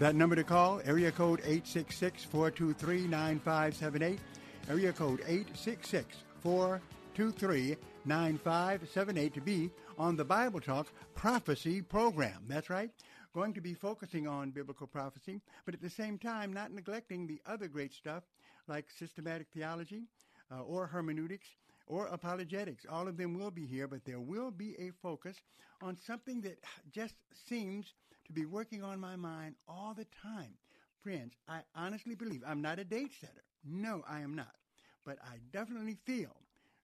That number to call, area code 866-423-9578. Area code 866-423-9578 to be on the Bible Talk Prophecy Program. That's right. Going to be focusing on biblical prophecy, but at the same time not neglecting the other great stuff like systematic theology uh, or hermeneutics or apologetics. All of them will be here, but there will be a focus on something that just seems to be working on my mind all the time. Friends, I honestly believe I'm not a date setter. No, I am not. But I definitely feel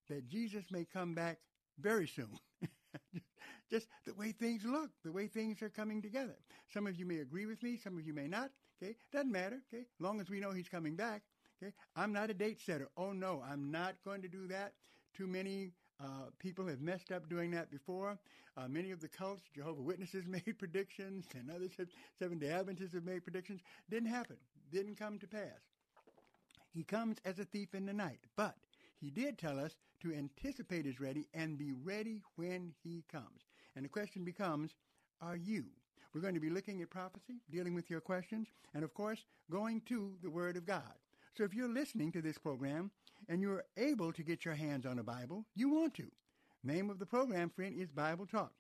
that Jesus may come back very soon. Just the way things look, the way things are coming together. Some of you may agree with me, some of you may not. Okay, doesn't matter. Okay, long as we know he's coming back. Okay, I'm not a date setter. Oh no, I'm not going to do that. Too many uh, people have messed up doing that before. Uh, many of the cults, Jehovah Witnesses made predictions, and others Seventh Day Adventists have made predictions. Didn't happen. Didn't come to pass. He comes as a thief in the night, but he did tell us to anticipate his ready and be ready when he comes. And the question becomes, are you? We're going to be looking at prophecy, dealing with your questions, and of course, going to the Word of God. So if you're listening to this program and you're able to get your hands on a Bible, you want to. Name of the program, friend, is Bible Talk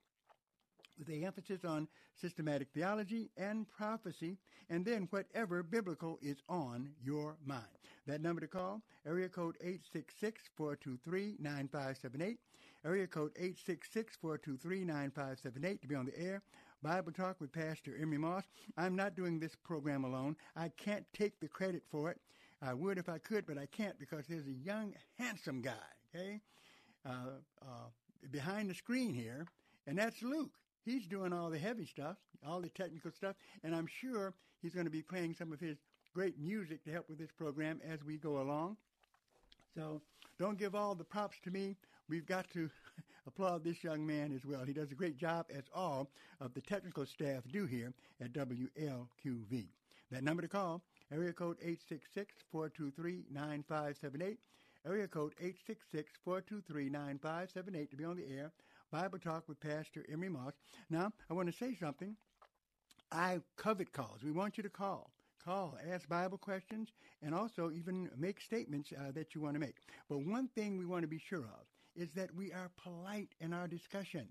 with a emphasis on systematic theology and prophecy, and then whatever biblical is on your mind. That number to call, area code 866-423-9578, area code 866-423-9578 to be on the air. Bible Talk with Pastor Emery Moss. I'm not doing this program alone. I can't take the credit for it. I would if I could, but I can't because there's a young, handsome guy, okay, uh, uh, behind the screen here, and that's Luke. He's doing all the heavy stuff, all the technical stuff, and I'm sure he's going to be playing some of his great music to help with this program as we go along. So don't give all the props to me. We've got to applaud this young man as well. He does a great job, as all of the technical staff do here at WLQV. That number to call, area code 866-423-9578. Area code 866-423-9578 to be on the air. Bible Talk with Pastor Emery Moss. Now, I want to say something. I covet calls. We want you to call. Call, ask Bible questions, and also even make statements uh, that you want to make. But one thing we want to be sure of is that we are polite in our discussion.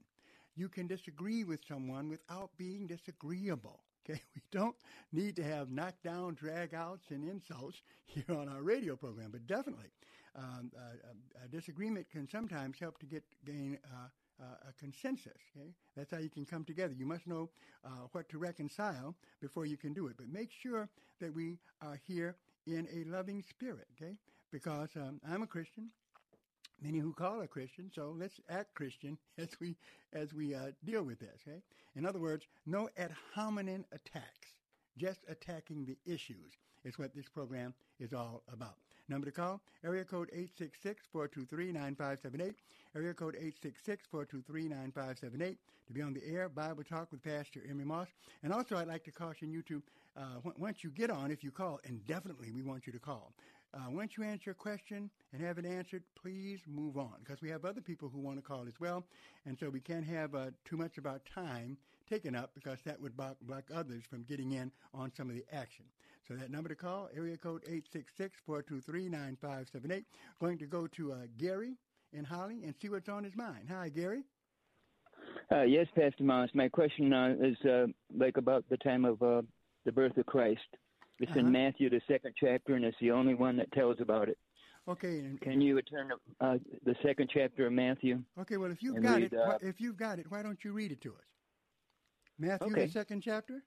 You can disagree with someone without being disagreeable. Okay, we don't need to have knockdown, dragouts, and insults here on our radio program, but definitely um, uh, a disagreement can sometimes help to get gain uh, uh, a consensus. Okay, that's how you can come together. You must know uh, what to reconcile before you can do it. But make sure that we are here in a loving spirit. Okay, because um, I'm a Christian. Many who call are Christian, so let's act Christian as we as we uh, deal with this. Okay, in other words, no ad hominem attacks. Just attacking the issues is what this program is all about. Number to call, area code 866-423-9578, area code 866-423-9578 to be on the air, Bible Talk with Pastor Emery Moss. And also I'd like to caution you to, uh, once you get on, if you call, and definitely we want you to call, uh, once you answer a question and have it answered, please move on because we have other people who want to call as well. And so we can't have uh, too much of our time taken up because that would block, block others from getting in on some of the action. So that number to call, area code 866-423-9578. Going to go to uh, Gary in Holly and see what's on his mind. Hi, Gary. Uh, yes, Pastor Moss. My question uh, is uh, like about the time of the birth of Christ. It's Uh-huh. in Matthew, the second chapter, and it's the only one that tells about it. Okay. And, Can you turn to uh, the second chapter of Matthew? okay. Well, if you've got read, it, uh, if you've got it, why don't you read it to us? Matthew, Okay. the second chapter.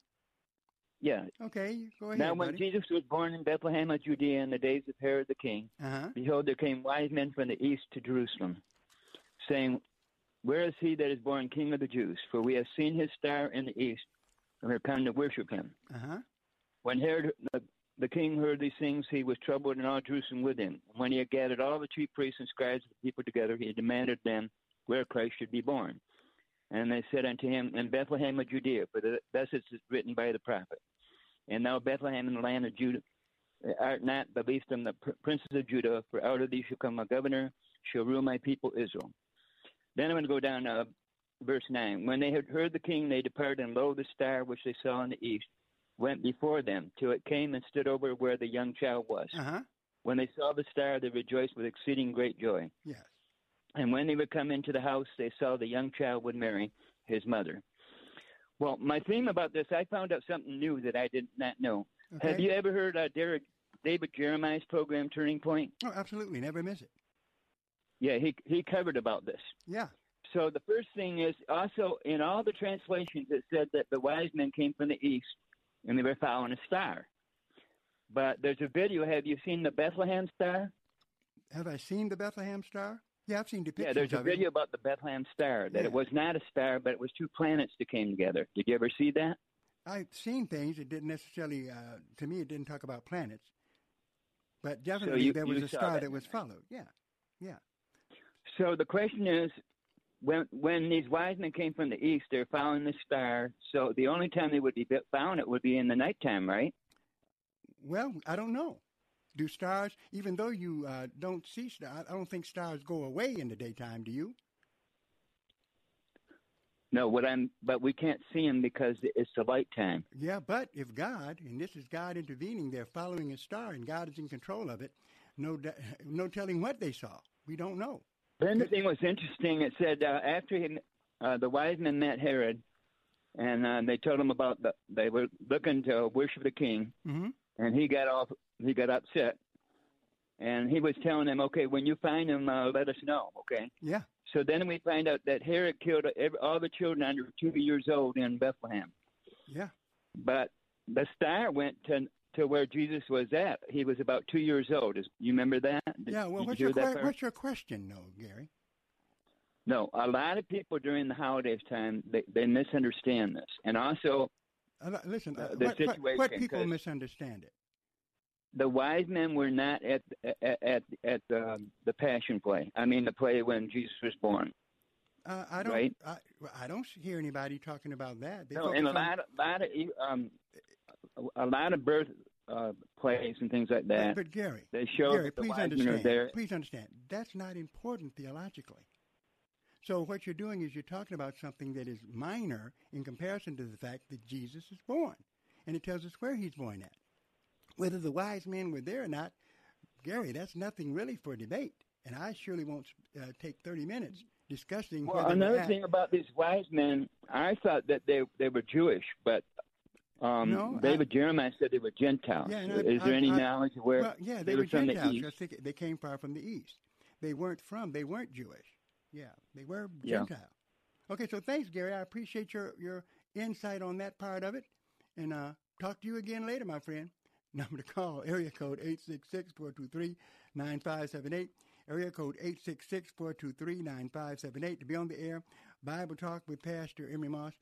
Yeah. Okay, go ahead, now, when buddy. Jesus was born in Bethlehem of Judea in the days of Herod the king, Uh-huh. behold, there came wise men from the east to Jerusalem, saying, Where is he that is born King of the Jews? For we have seen his star in the east, and are come to worship him. Uh-huh. When Herod the, the king heard these things, he was troubled, and all Jerusalem with him. When he had gathered all the chief priests and scribes of the people together, he demanded them where Christ should be born. And they said unto him, In Bethlehem of Judea, for thus is it written by the prophet. And thou, Bethlehem, in the land of Judah, art not the least of the princes of Judah, for out of thee shall come a governor, shall rule my people Israel. Then I'm going to go down to verse 9. When they had heard the king, they departed, and lo, the star which they saw in the east went before them, till it came and stood over where the young child was. Uh-huh. When they saw the star, they rejoiced with exceeding great joy. Yes. And when they were come into the house, they saw the young child with Mary, his mother. Well, my theme about this, I found out something new that I did not know. Okay. Have you ever heard uh, Derek, David Jeremiah's program, Turning Point? Oh, absolutely. Never miss it. Yeah, he he covered about this. Yeah. So the first thing is also in all the translations it said that the wise men came from the east and they were following a star. But there's a video. Have you seen the Bethlehem star? Have I seen the Bethlehem star? Yeah, I've seen depictions Yeah, there's a of it. video about the Bethlehem star that Yeah. it was not a star, but it was two planets that came together. Did you ever see that? I've seen things. It didn't necessarily, uh, to me, it didn't talk about planets. But definitely you- there was a star that. that was followed. Yeah. Yeah. So the question is, when when these wise men came from the east, they're following the star. So the only time they would be found it would be in the nighttime, right? Well, I don't know. Do stars, even though you uh, don't see stars, I don't think stars go away in the daytime, do you? No, what I'm, but we can't see them because it's the light time. Yeah, but if God, and this is God intervening, they're following a star and God is in control of it, no, no telling what they saw. We don't know. Then the thing was interesting. It said uh, after he, uh, the wise men met Herod, and uh, they told him about the they were looking to worship the king, Mhm. and he got off. He got upset, and he was telling them, "Okay, when you find him, uh, let us know." Okay. Yeah. So then we find out that Herod killed every, all the children under two years old in Bethlehem. Yeah. But the star went to to where Jesus was at. He was about two years old. Is, you remember that? Did- Yeah, well, what's you your, que- what's your question, though, Gary? No, a lot of people during the holidays time they, they misunderstand this, and also Uh, listen, Uh, uh, the what, what, what situation, misunderstand it? the wise men were not at at at, at um, the Passion play. I mean, the play when Jesus was born. Uh, I don't. Right. I, I don't hear anybody talking about that. They No, and a lot, of, lot of um, a lot of birth uh, plays and things like that. but Gary, they show Gary, the please wise men are understand. there. Please understand. That's not important theologically. So what you're doing is you're talking about something that is minor in comparison to the fact that Jesus is born, and it tells us where he's born at. Whether the wise men were there or not, Gary, that's nothing really for debate. And I surely won't uh, take 30 minutes discussing. Well, another thing about these wise men, I thought that they they were Jewish, but um, No, David Jeremiah said they were Gentiles. Yeah, and Is I- there any I- knowledge of where Well, yeah, they, they, were were from Gentiles the they, they came far from the east. They weren't from. They weren't Jewish. Yeah, they were Yeah. Gentile. Okay, so thanks, Gary. I appreciate your your insight on that part of it, and uh, talk to you again later, my friend. Number to call area code 866-423-9578. Area code 866-423-9578 to be on the air. Bible Talk with Pastor Emery Moss.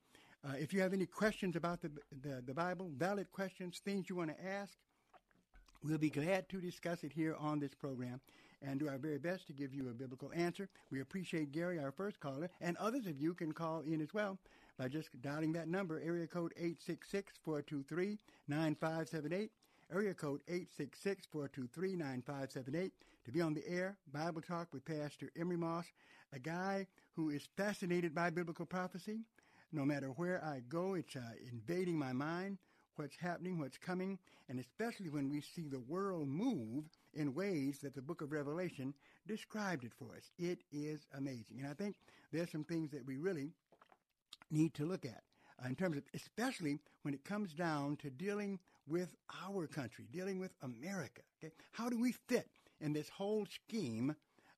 Uh, if you have any questions about the, the the Bible, valid questions, things you want to ask, We'll be glad to discuss it here on this program and do our very best to give you a biblical answer. We appreciate Gary, our first caller, and others of you can call in as well by just dialing that number, area code 866-423-9578, area code 866-423-9578, to be on the air, Bible Talk with Pastor Emery Moss, a guy who is fascinated by biblical prophecy. No matter where I go, it's uh, invading my mind, what's happening, what's coming, and especially when we see the world move in ways that the book of Revelation described it for us. It is amazing. And I think there's some things that we really need to look at uh, in terms of, especially when it comes down to dealing with our country, dealing with America. Okay, how do we fit in this whole scheme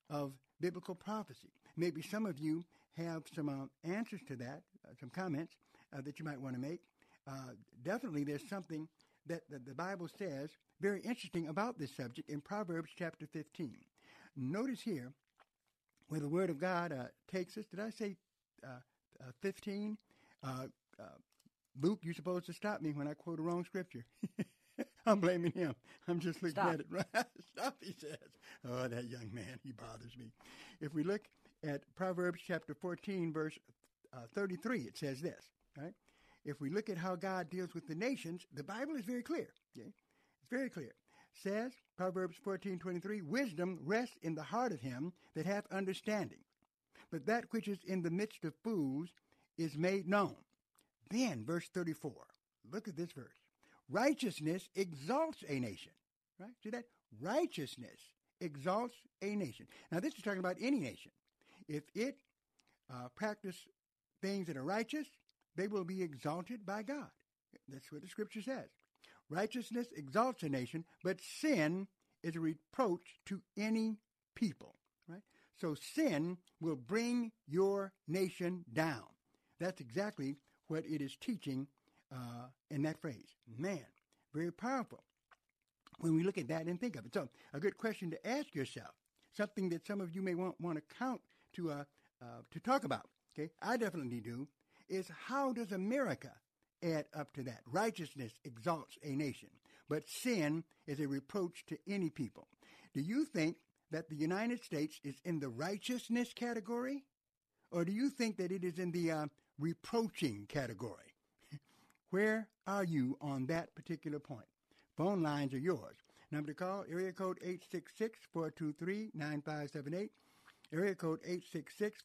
of biblical prophecy? Maybe some of you have some uh, answers to that, some comments uh, that you might want to make. Uh, definitely, there's something that, that the Bible says very interesting about this subject in Proverbs chapter 15. Notice here where the Word of God uh, takes us. Did I say uh, uh, 15. Uh, uh, Luke, you're supposed to stop me when I quote a wrong scripture. I'm blaming him. I'm just looking Stop. at it. Right? Stop, he says. Oh, that young man, he bothers me. If we look at Proverbs chapter 14, verse uh, 33, it says this, right? If we look at how God deals with the nations, the Bible is very clear. Okay? It's very clear. It Says, Proverbs 14, 23, wisdom rests in the heart of him that hath understanding but that which is in the midst of fools is made known. Then, verse 34, look at this verse. Righteousness exalts a nation. Right? See that? Righteousness exalts a nation. Now, this is talking about any nation. If it uh, practice things that are righteous, they will be exalted by God. That's what the scripture says. Righteousness exalts a nation, but sin is a reproach to any people. Right? So sin will bring your nation down. That's exactly what it is teaching uh, in that phrase. Man, very powerful when we look at that and think of it. So, a good question to ask yourself, something that some of you may want, want to count to, uh, uh, to talk about, okay, I definitely do, is how does America add up to that? Righteousness exalts a nation, but sin is a reproach to any people. Do you think that the United States is in the righteousness category? Or do you think that it is in the uh, reproaching category? Where are you on that particular point? Phone lines are yours. Number to call, area code 866-423-9578. Area code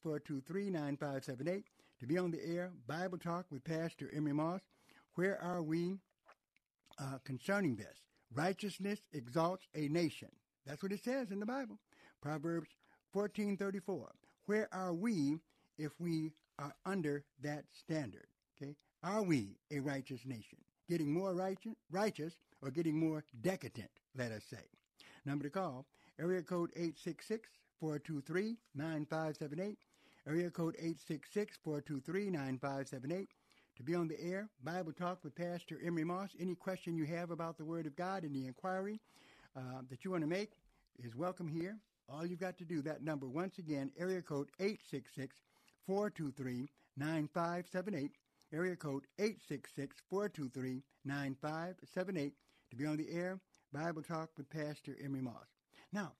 866-423-9578. To be on the air, Bible Talk with Pastor Emery Moss. Where are we uh, concerning this? Righteousness exalts a nation. That's what it says in the Bible. Proverbs 14:34. Where are we if we are under that standard? Okay? Are we a righteous nation? Getting more righteous, righteous or getting more decadent, let us say. Number to call, area code 866-423-9578. Area code 866-423-9578. To be on the air, Bible Talk with Pastor Emery Moss. Any question you have about the Word of God in the inquiry, uh, that you want to make is welcome here. All you've got to do, that number, once again, area code 866-423-9578, area code 866-423-9578, to be on the air, Bible Talk with Pastor Emery Moss. Now,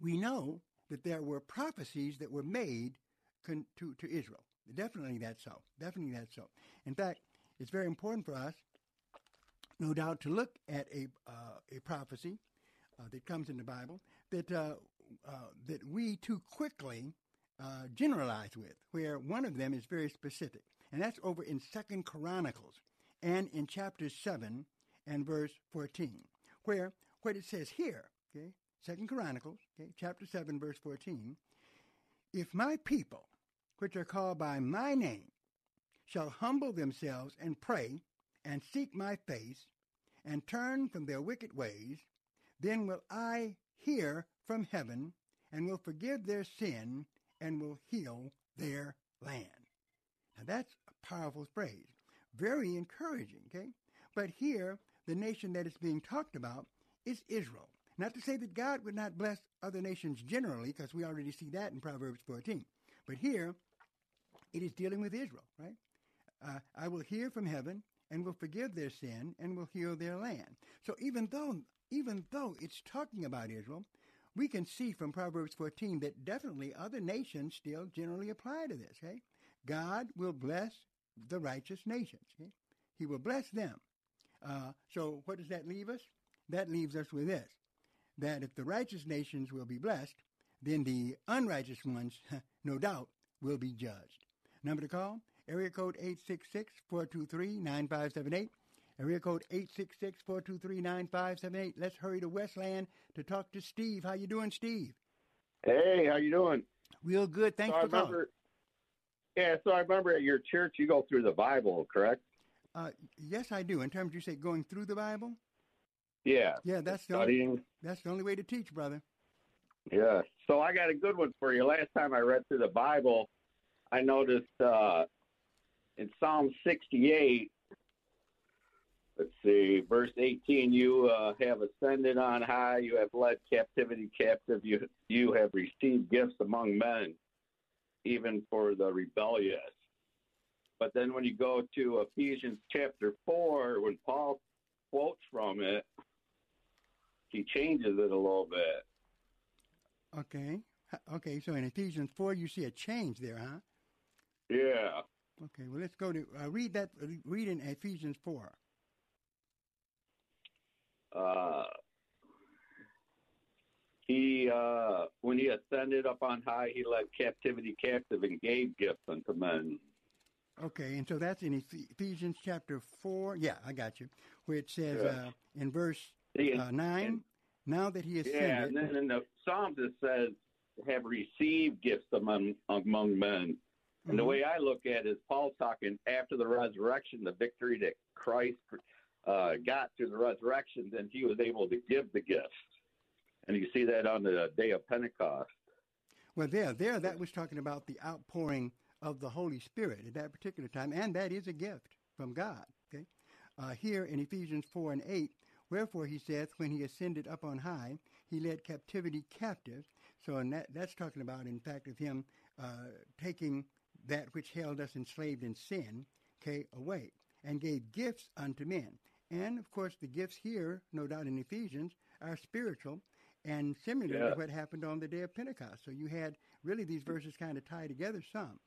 we know that there were prophecies that were made con- to, to Israel. Definitely that's so. Definitely that's so. In fact, it's very important for us, no doubt, to look at a, uh, a prophecy uh, that comes in the Bible that uh, uh, that we too quickly uh, generalize with, where one of them is very specific, and that's over in Second Chronicles and in chapter seven and verse fourteen, where what it says here, okay, Second Chronicles, okay, chapter seven, verse fourteen, if my people, which are called by my name, shall humble themselves and pray and seek my face and turn from their wicked ways, then will I hear from heaven and will forgive their sin and will heal their land. Now that's a powerful phrase. Very encouraging, okay? But here, the nation that is being talked about is Israel. Not to say that God would not bless other nations generally, because we already see that in Proverbs 14. But here, it is dealing with Israel, right? Uh, I will hear from heaven and will forgive their sin and will heal their land. So even though even though it's talking about Israel, we can see from Proverbs 14 that definitely other nations still generally apply to this. Okay? God will bless the righteous nations. Okay? He will bless them. Uh, so what does that leave us? That leaves us with this, that if the righteous nations will be blessed, then the unrighteous ones, no doubt, will be judged. Number to call, area code 866-423-9578. Area code 866-423-9578. Let's hurry to Westland to talk to Steve. How you doing, Steve? Hey, how you doing? Real good. Thanks so for calling. Yeah, so I remember at your church you go through the Bible, correct? Uh, yes, I do. In terms, you say going through the Bible. Yeah. Yeah, that's studying. The only, that's the only way to teach, brother. Yeah. So I got a good one for you. Last time I read through the Bible, I noticed uh, in Psalm 68, let's see, verse 18, you uh, have ascended on high, you have led captivity captive, you, you have received gifts among men, even for the rebellious. But then when you go to Ephesians chapter 4, when Paul quotes from it, he changes it a little bit. Okay. Okay, so in Ephesians 4, you see a change there, huh? Yeah. Okay, well, let's go to uh, read that. Read in Ephesians 4. Uh, he, uh, when he ascended up on high, he led captivity captive and gave gifts unto men. Okay, and so that's in Ephesians chapter 4. Yeah, I got you. Where it says yeah. uh, in verse uh, 9, and, now that he ascended. Yeah, and then in the Psalms it says, have received gifts among, among men. And mm-hmm. the way I look at it is Paul talking after the resurrection, the victory that Christ uh, got through the resurrection, then he was able to give the gifts. And you see that on the day of Pentecost. Well, there, there, that was talking about the outpouring of the Holy Spirit at that particular time, and that is a gift from God. Okay, uh, here in Ephesians four and eight, wherefore he saith, when he ascended up on high, he led captivity captive. So, that, that's talking about, in fact, of him uh, taking that which held us enslaved in sin, okay, away, and gave gifts unto men. And of course, the gifts here, no doubt in Ephesians, are spiritual and similar yeah. to what happened on the day of Pentecost. So you had really these verses kind of tie together some.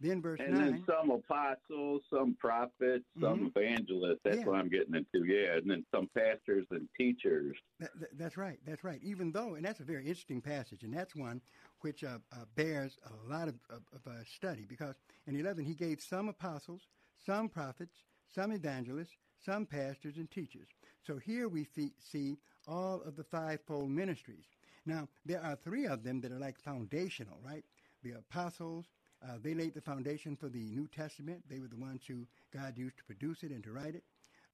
Then verse and 9. then some apostles, some prophets, some mm-hmm. evangelists. That's yeah. what I'm getting into. Yeah. And then some pastors and teachers. That, that, that's right. That's right. Even though, and that's a very interesting passage, and that's one which uh, uh, bears a lot of, of, of uh, study because in 11 he gave some apostles, some prophets, some evangelists, some pastors and teachers. So here we see all of the fivefold ministries. Now, there are three of them that are like foundational, right? The apostles, uh, they laid the foundation for the New Testament. They were the ones who God used to produce it and to write it.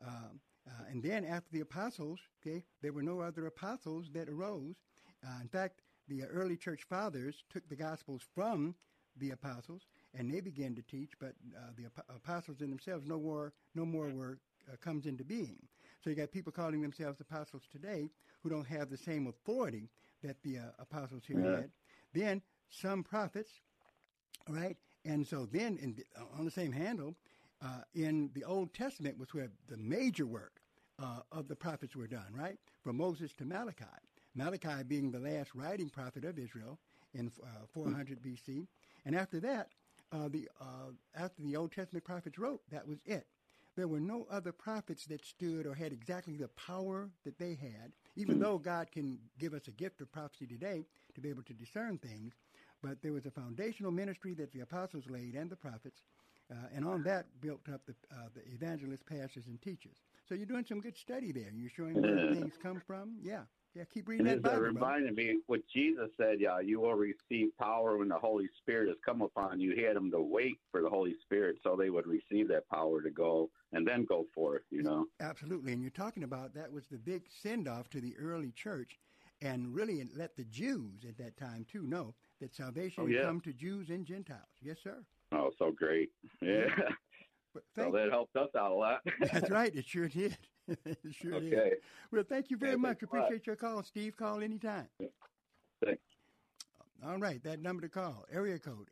Um, uh, and then after the apostles, okay, there were no other apostles that arose. Uh, in fact, the early church fathers took the gospels from the apostles and they began to teach, but uh, the ap- apostles in themselves no more, no more were uh, comes into being. So you got people calling themselves apostles today who don't have the same authority that the uh, apostles here yeah. had. Then some prophets, right? And so then in, on the same handle, uh, in the Old Testament was where the major work uh, of the prophets were done, right? From Moses to Malachi. Malachi being the last writing prophet of Israel in uh, 400 BC. And after that, uh, the uh, after the Old Testament prophets wrote, that was it. There were no other prophets that stood or had exactly the power that they had, even though God can give us a gift of prophecy today to be able to discern things. But there was a foundational ministry that the apostles laid and the prophets, uh, and on that built up the, uh, the evangelists, pastors, and teachers. So you're doing some good study there. You're showing where things come from. Yeah. Yeah, keep reading and that Bible. reminded me what Jesus said. Yeah, you will receive power when the Holy Spirit has come upon you. He had them to wait for the Holy Spirit so they would receive that power to go and then go forth. You know, absolutely. And you're talking about that was the big send off to the early church, and really let the Jews at that time too know that salvation oh, yeah. come to Jews and Gentiles. Yes, sir. Oh, so great. Yeah. so that helped us out a lot. That's right. It sure did. It sure did. okay. Is. Well, thank you very yeah, much. Appreciate your call, Steve. Call anytime. Thanks. All right, that number to call, area code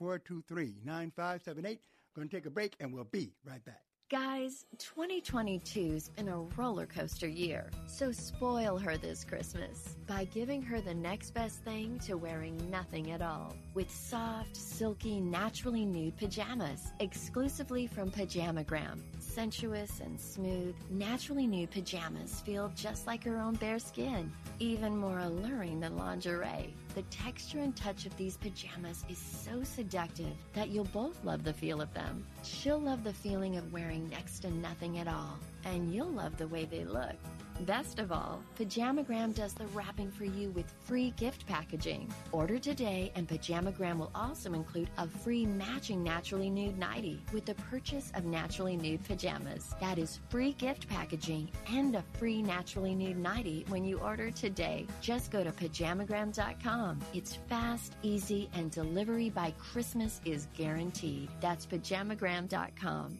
866-423-9578. Going to take a break, and we'll be right back. Guys, 2022's been a roller coaster year, so spoil her this Christmas by giving her the next best thing to wearing nothing at all with soft, silky, naturally nude pajamas exclusively from Pajamagram. Sensuous and smooth, naturally nude pajamas feel just like her own bare skin, even more alluring than lingerie. The texture and touch of these pajamas is so seductive that you'll both love the feel of them. She'll love the feeling of wearing next to nothing at all, and you'll love the way they look. Best of all, Pajamagram does the wrapping for you with free gift packaging. Order today, and Pajamagram will also include a free matching Naturally Nude nightie with the purchase of Naturally Nude pajamas. That is free gift packaging and a free Naturally Nude nightie when you order today. Just go to pajamagram.com. It's fast, easy, and delivery by Christmas is guaranteed. That's pajamagram.com.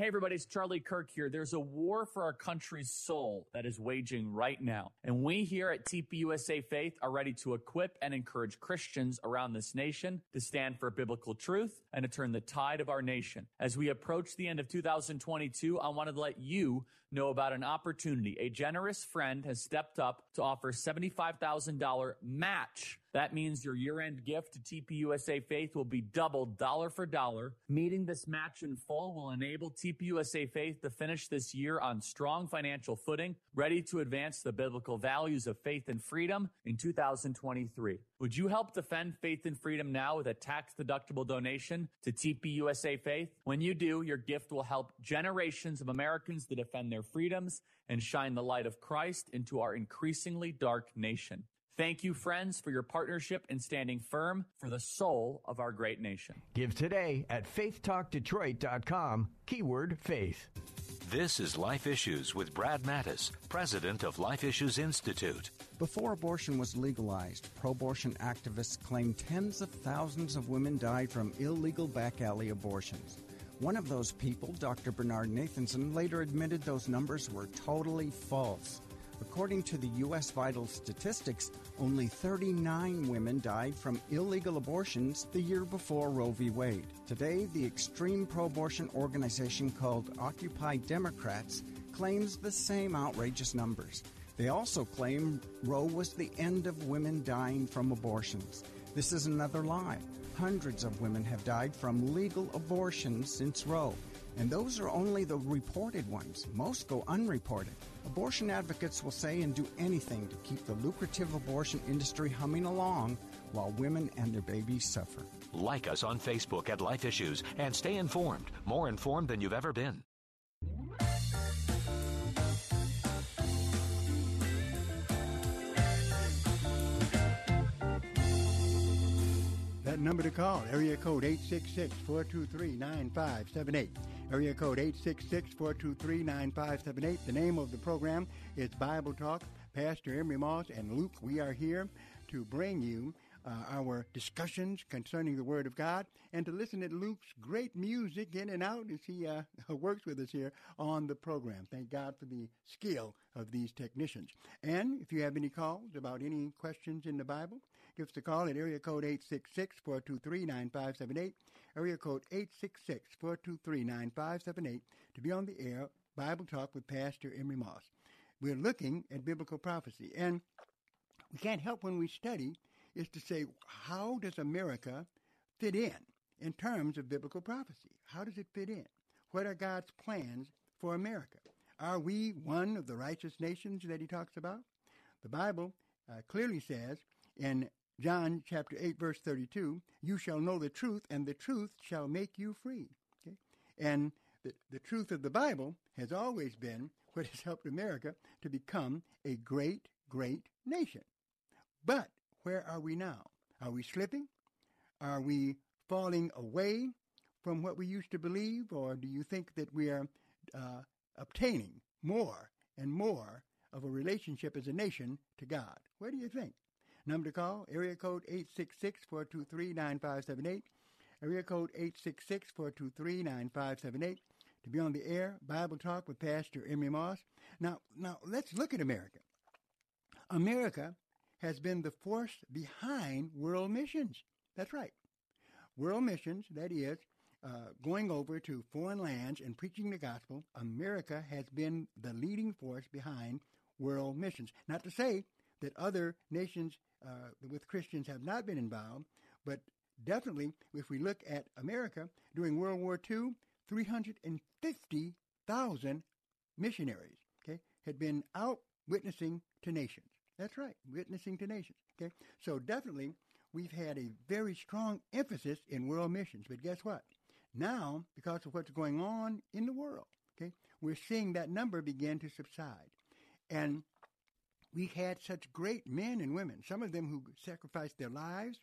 Hey, everybody, it's Charlie Kirk here. There's a war for our country's soul that is waging right now. And we here at TPUSA Faith are ready to equip and encourage Christians around this nation to stand for biblical truth and to turn the tide of our nation. As we approach the end of 2022, I want to let you know about an opportunity. A generous friend has stepped up to offer $75,000 match that means your year end gift to TPUSA Faith will be doubled dollar for dollar. Meeting this match in full will enable TPUSA Faith to finish this year on strong financial footing, ready to advance the biblical values of faith and freedom in 2023. Would you help defend faith and freedom now with a tax deductible donation to TPUSA Faith? When you do, your gift will help generations of Americans to defend their freedoms and shine the light of Christ into our increasingly dark nation. Thank you, friends, for your partnership in standing firm for the soul of our great nation. Give today at faithtalkdetroit.com, keyword faith. This is Life Issues with Brad Mattes, president of Life Issues Institute. Before abortion was legalized, pro abortion activists claimed tens of thousands of women died from illegal back alley abortions. One of those people, Dr. Bernard Nathanson, later admitted those numbers were totally false. According to the U.S. Vital Statistics, only 39 women died from illegal abortions the year before Roe v. Wade. Today, the extreme pro abortion organization called Occupy Democrats claims the same outrageous numbers. They also claim Roe was the end of women dying from abortions. This is another lie. Hundreds of women have died from legal abortions since Roe. And those are only the reported ones. Most go unreported. Abortion advocates will say and do anything to keep the lucrative abortion industry humming along while women and their babies suffer. Like us on Facebook at Life Issues and stay informed, more informed than you've ever been. Number to call, area code 866-423-9578. Area code 866-423-9578. The name of the program is Bible Talk. Pastor Emery Moss and Luke, we are here to bring you uh, our discussions concerning the Word of God and to listen to Luke's great music in and out as he uh, works with us here on the program. Thank God for the skill of these technicians. And if you have any calls about any questions in the Bible, give us a call at area code 866-423-9578, area code 866-423-9578 to be on the air, Bible Talk with Pastor Emery Moss. We're looking at biblical prophecy, and we can't help when we study is to say, how does America fit in in terms of biblical prophecy? How does it fit in? What are God's plans for America? Are we one of the righteous nations that he talks about? The Bible uh, clearly says in John chapter 8 verse 32, you shall know the truth and the truth shall make you free. Okay? And the, the truth of the Bible has always been what has helped America to become a great, great nation. But where are we now? Are we slipping? Are we falling away from what we used to believe? Or do you think that we are uh, obtaining more and more of a relationship as a nation to God? Where do you think? Number to call, area code 866-423-9578, area code 866-423-9578 to be on the air, Bible Talk with Pastor Emery Moss. Now, now let's look at America. America has been the force behind world missions. That's right. World missions, that is, uh, going over to foreign lands and preaching the gospel, America has been the leading force behind world missions. Not to say that other nations uh, with Christians have not been involved, but definitely, if we look at America during World War II, 350,000 missionaries okay, had been out witnessing to nations. That's right, witnessing to nations. Okay, so definitely we've had a very strong emphasis in world missions. But guess what? Now, because of what's going on in the world, okay, we're seeing that number begin to subside. And we had such great men and women, some of them who sacrificed their lives,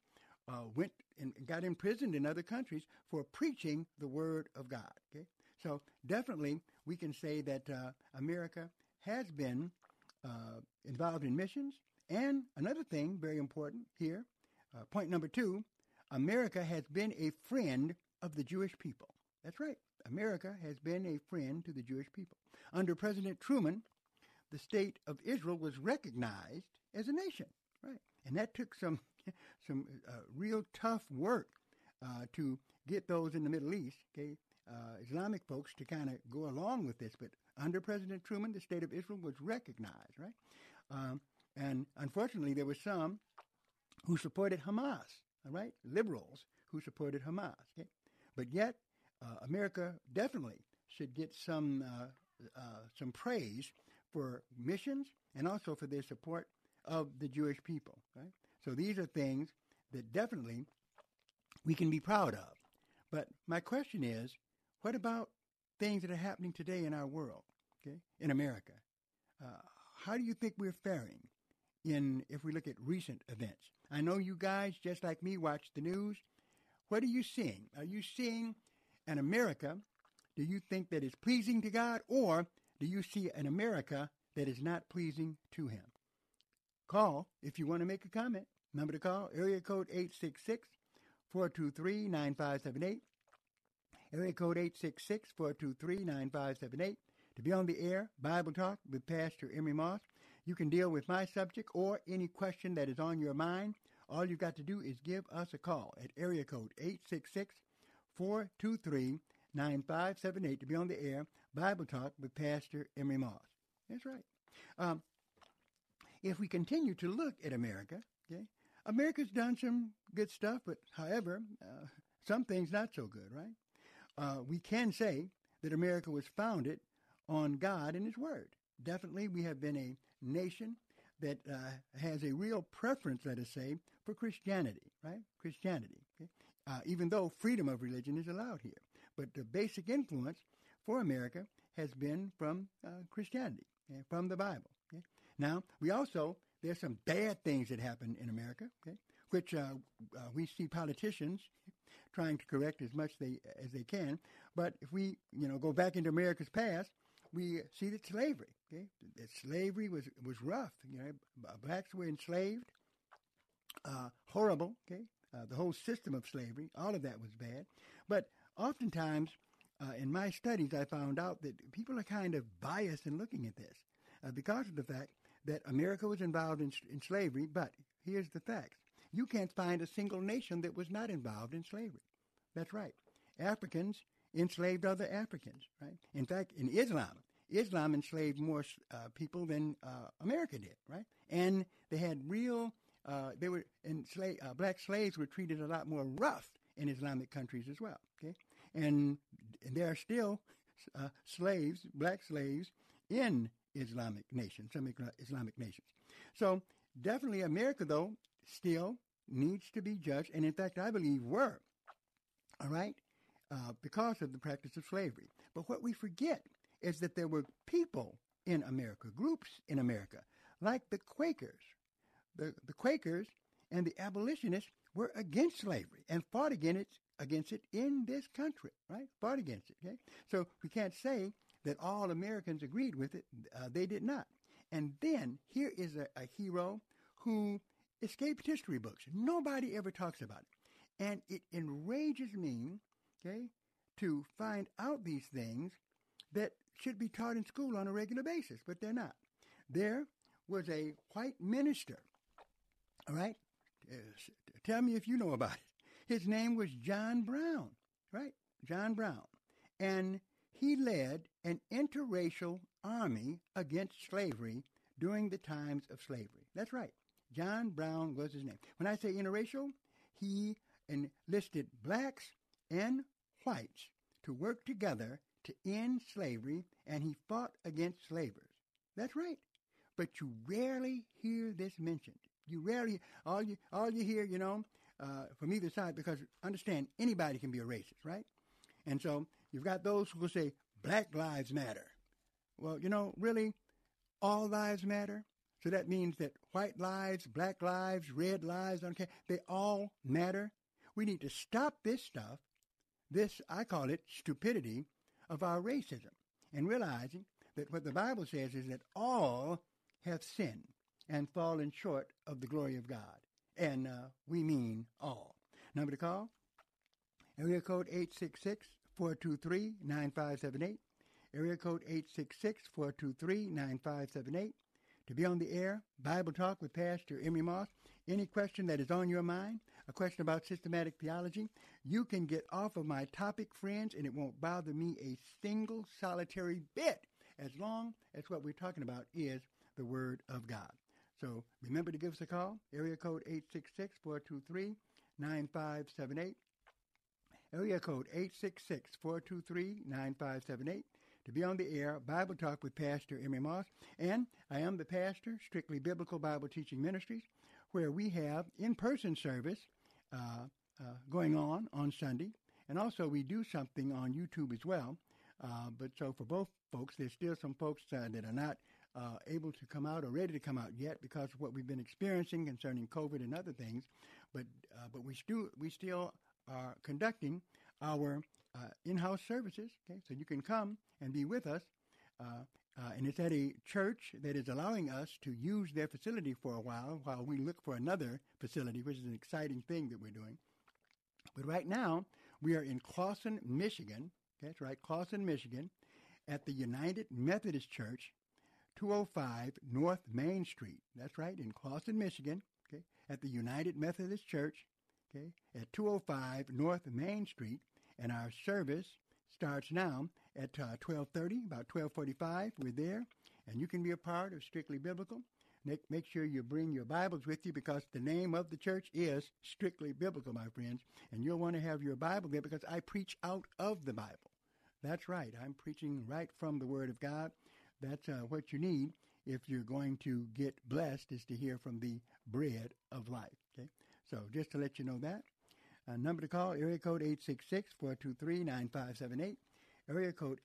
uh, went and got imprisoned in other countries for preaching the word of God. Okay, so definitely we can say that uh, America has been uh, involved in missions. And another thing, very important here, uh, point number two, America has been a friend of the Jewish people. That's right. America has been a friend to the Jewish people. Under President Truman, the state of Israel was recognized as a nation, right? And that took some some uh, real tough work uh, to get those in the Middle East, okay, uh, Islamic folks to kind of go along with this. But under President Truman, the state of Israel was recognized, right? Um, and unfortunately, there were some who supported Hamas, all right, liberals who supported Hamas. Okay? But yet, uh, America definitely should get some uh, uh, some praise for missions and also for their support of the Jewish people. Right? So these are things that definitely we can be proud of. But my question is, what about things that are happening today in our world, okay, in America? Uh, how do you think we're faring in if we look at recent events? I know you guys, just like me, watch the news. What are you seeing? Are you seeing an America do you think that is pleasing to God, or do you see an America that is not pleasing to Him? Call if you want to make a comment. Number to call, area code 866 423 9578. Area code 866 423 9578. To be on the air, Bible Talk with Pastor Emery Moss. You can deal with my subject or any question that is on your mind. All you've got to do is give us a call at area code 866 423 9578 to be on the air. Bible Talk with Pastor Emery Moss. That's right. Um, if we continue to look at America, okay, America's done some good stuff, but however, uh, some things not so good, right? Uh, we can say that America was founded on God and His Word. Definitely, we have been a nation that uh, has a real preference, let us say, for Christianity, right? Christianity, okay? uh, even though freedom of religion is allowed here. But the basic influence for America has been from uh, Christianity, okay? from the Bible. Okay? Now, we also, there's some bad things that happen in America, okay? which uh, uh, we see politicians trying to correct as much they, as they can. But if we, you know, go back into America's past, we see that slavery, okay, that slavery was was rough. You know, blacks were enslaved, uh, horrible. Okay, uh, the whole system of slavery, all of that was bad. But oftentimes, uh, in my studies, I found out that people are kind of biased in looking at this uh, because of the fact that America was involved in, in slavery. But here's the facts: you can't find a single nation that was not involved in slavery. That's right. Africans enslaved other Africans, right? In fact, in Islam, Islam enslaved more uh, people than uh, America did, right? And they had real, uh, they were, enslaved, uh, black slaves were treated a lot more rough in Islamic countries as well, okay? And, and there are still uh, slaves, black slaves, in Islamic nations, some Islamic nations. So definitely America, though, still needs to be judged, and in fact, I believe were, all right? uh, because of the practice of slavery. But what we forget is that there were people in America, groups in America, like the Quakers. The, the Quakers and the abolitionists were against slavery and fought against it, against it in this country, right? Fought against it, okay? So we can't say that all Americans agreed with it. Uh, they did not. And then here is a, a hero who escaped history books. Nobody ever talks about it. And it enrages me okay, to find out these things that should be taught in school on a regular basis, but they're not. There was a white minister, all right? Uh, tell me if you know about it. His name was John Brown, right? John Brown, and he led an interracial army against slavery during the times of slavery. That's right. John Brown was his name. When I say interracial, he enlisted blacks and whites to work together to end slavery, and he fought against slavers. That's right. But you rarely hear this mentioned. You rarely, all you, all you hear, you know, uh, from either side, because understand, anybody can be a racist, right? And so you've got those who will say, Black Lives Matter. Well, you know, really, all lives matter. So that means that white lives, black lives, red lives, okay, they all matter. We need to stop this stuff, this, I call it stupidity, of our racism, and realizing that what the Bible says is that all have sinned and fallen short of the glory of God. And uh, we mean all. Number to call? Area code 866-423-9578. Area code 866-423-9578. To be on the air, Bible Talk with Pastor Emery Moss. Any question that is on your mind, a question about systematic theology, you can get off of my topic, friends, and it won't bother me a single solitary bit as long as what we're talking about is the Word of God. So remember to give us a call, area code 866-423-9578. Area code 866-423-9578 to be on the air, Bible Talk with Pastor Emery Moss. And I am the pastor, Strictly Biblical Bible Teaching Ministries, where we have in-person service uh, uh, going on on Sunday. And also we do something on YouTube as well. Uh, but so for both folks, there's still some folks uh, that are not uh, able to come out or ready to come out yet because of what we've been experiencing concerning COVID and other things. But uh, but we still we still are conducting our uh, in-house services. Okay, so you can come and be with us. Uh, uh, and it's at a church that is allowing us to use their facility for a while while we look for another facility, which is an exciting thing that we're doing. But right now, we are in Clawson, Michigan. Okay, that's right, Clawson, Michigan, at the United Methodist Church, 205 North Main Street. That's right, in Clawson, Michigan, okay, at the United Methodist Church, okay, at 205 North Main Street. And our service starts now at uh, 1230, about 1245. We're there, and you can be a part of Strictly Biblical. Make, make sure you bring your Bibles with you because the name of the church is Strictly Biblical, my friends. And you'll want to have your Bible there because I preach out of the Bible. That's right. I'm preaching right from the Word of God. That's uh, what you need if you're going to get blessed is to hear from the bread of life. Okay. So just to let you know that. Uh, number to call, area code 866-423-9578. Area code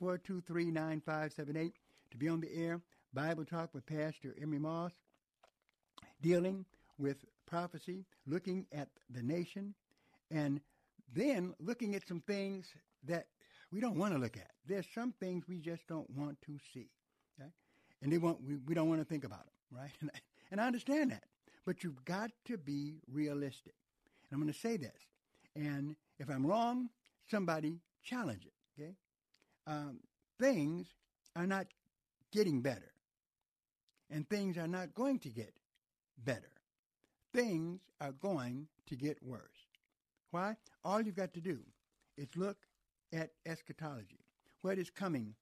866-423-9578. To be on the air, Bible Talk with Pastor Emery Moss, dealing with prophecy, looking at the nation, and then looking at some things that we don't want to look at. There's some things we just don't want to see, okay? and they want we, we don't want to think about them, right? And, and I understand that, but you've got to be realistic. And I'm going to say this, and if I'm wrong, somebody challenge it. Okay, um, things are not getting better, and things are not going to get better. Things are going to get worse. Why? All you've got to do is look at eschatology, what is coming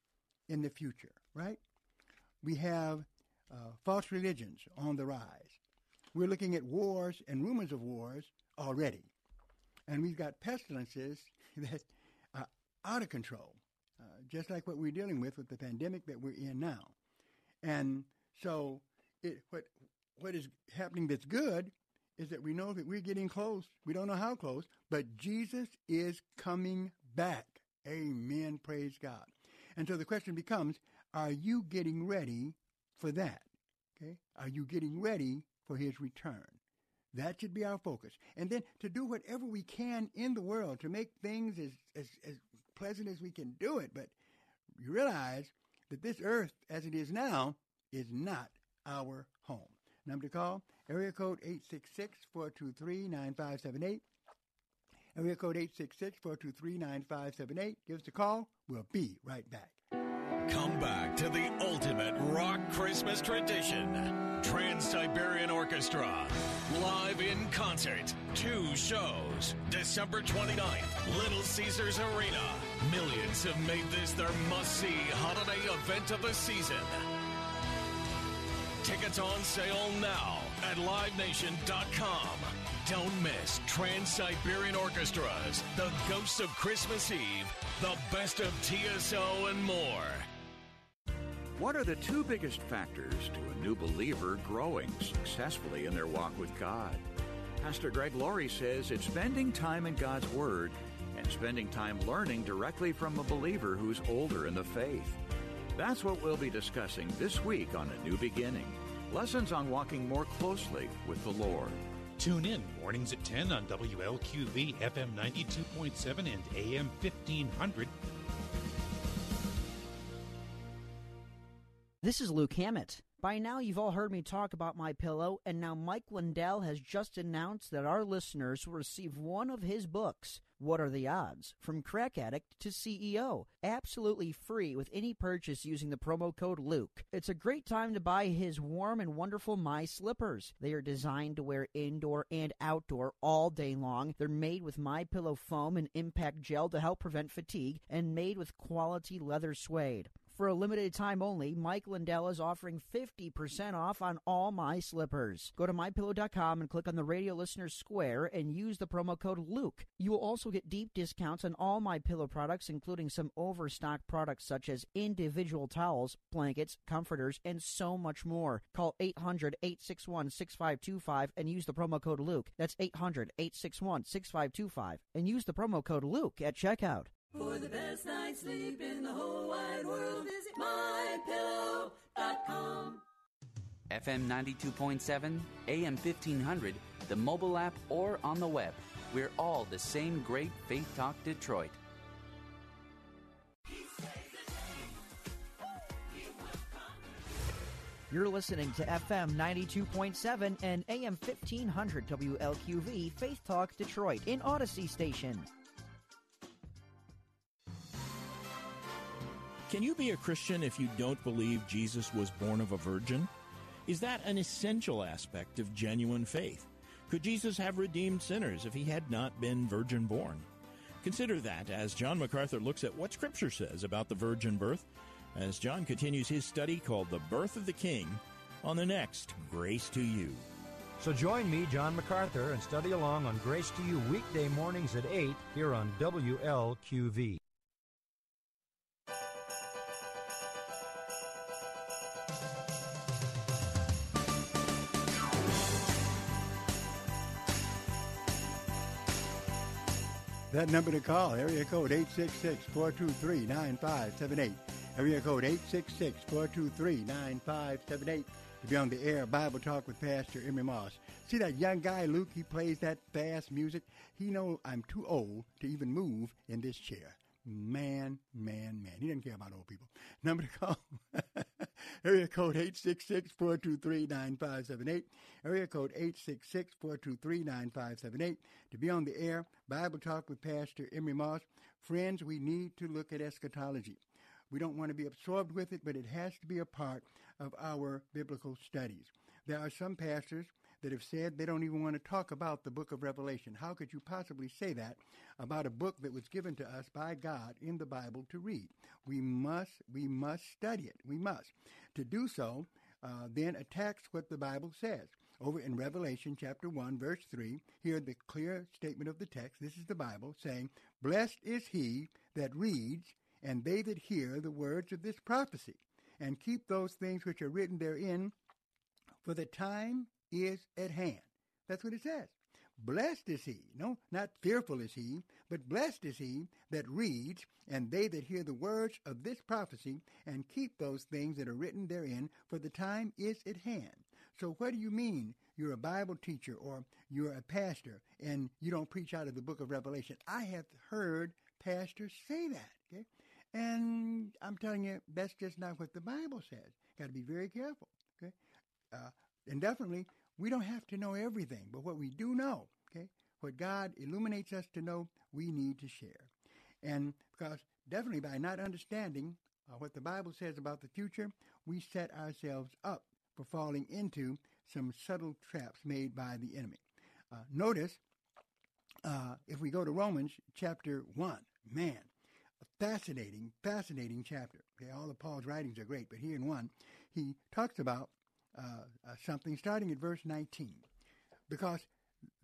in the future, right? We have uh, false religions on the rise. We're looking at wars and rumors of wars already. And we've got pestilences that are out of control, uh, just like what we're dealing with with the pandemic that we're in now. And so it, what, what is happening that's good is that we know that we're getting close. We don't know how close, but Jesus is coming back. Amen. Praise God. And so the question becomes, are you getting ready for that? Okay? Are you getting ready for his return? That should be our focus. And then to do whatever we can in the world to make things as, as, as pleasant as we can do it. But you realize that this earth as it is now is not our home. Number to call, area code 866-423-9578. Area code 866-423-9578. Give us a call. We'll be right back. Come back to the ultimate rock Christmas tradition. Trans Siberian Orchestra. Live in concert. Two shows. December 29th, Little Caesars Arena. Millions have made this their must see holiday event of the season. Tickets on sale now at livenation.com. Don't miss Trans Siberian Orchestras, The Ghosts of Christmas Eve, The Best of TSO, and more. What are the two biggest factors to a new believer growing successfully in their walk with God? Pastor Greg Laurie says it's spending time in God's Word and spending time learning directly from a believer who's older in the faith. That's what we'll be discussing this week on A New Beginning lessons on walking more closely with the Lord. Tune in mornings at 10 on WLQV FM 92.7 and AM 1500. This is Luke Hammett. By now, you've all heard me talk about my pillow, and now Mike Lindell has just announced that our listeners will receive one of his books. What are the odds? From crack addict to CEO. Absolutely free with any purchase using the promo code Luke. It's a great time to buy his warm and wonderful My Slippers. They are designed to wear indoor and outdoor all day long. They're made with My Pillow foam and impact gel to help prevent fatigue and made with quality leather suede. For a limited time only, Mike Lindell is offering 50% off on all my slippers. Go to mypillow.com and click on the radio listener square and use the promo code Luke. You will also get deep discounts on all my pillow products, including some overstock products such as individual towels, blankets, comforters, and so much more. Call 800 861 6525 and use the promo code Luke. That's 800 861 6525 and use the promo code Luke at checkout. For the best night's sleep in the whole wide world, visit mypillow.com. FM 92.7, AM 1500, the mobile app, or on the web. We're all the same great Faith Talk Detroit. You're listening to FM 92.7 and AM 1500 WLQV Faith Talk Detroit in Odyssey Station. Can you be a Christian if you don't believe Jesus was born of a virgin? Is that an essential aspect of genuine faith? Could Jesus have redeemed sinners if he had not been virgin born? Consider that as John MacArthur looks at what Scripture says about the virgin birth, as John continues his study called The Birth of the King on the next Grace to You. So join me, John MacArthur, and study along on Grace to You weekday mornings at 8 here on WLQV. That number to call, area code 866-423-9578. Area code 866-423-9578 to be on the air Bible Talk with Pastor Emery Moss. See that young guy, Luke, he plays that fast music. He know I'm too old to even move in this chair. Man, man, man. He doesn't care about old people. Number to call. Area code 866-423-9578. Area code 866-423-9578. To be on the air, Bible Talk with Pastor Emery Moss. Friends, we need to look at eschatology. We don't want to be absorbed with it, but it has to be a part of our biblical studies. There are some pastors that have said they don't even want to talk about the book of Revelation. How could you possibly say that about a book that was given to us by God in the Bible to read? We must, we must study it. We must. To do so, uh, then attacks what the Bible says. Over in Revelation chapter 1, verse 3, here the clear statement of the text. This is the Bible saying, Blessed is he that reads, and they that hear the words of this prophecy, and keep those things which are written therein, for the time is at hand. That's what it says. Blessed is he, no, not fearful is he, but blessed is he that reads, and they that hear the words of this prophecy, and keep those things that are written therein, for the time is at hand. So what do you mean you're a Bible teacher or you're a pastor and you don't preach out of the book of Revelation? I have heard pastors say that, okay? And I'm telling you, that's just not what the Bible says. Got to be very careful, okay? Uh, and definitely, we don't have to know everything, but what we do know, okay, what God illuminates us to know, we need to share. And because definitely by not understanding uh, what the Bible says about the future, we set ourselves up for falling into some subtle traps made by the enemy. Uh, notice, uh, if we go to Romans chapter 1, man, a fascinating, fascinating chapter. Okay, all of Paul's writings are great, but here in one, he talks about uh, uh, something starting at verse 19. Because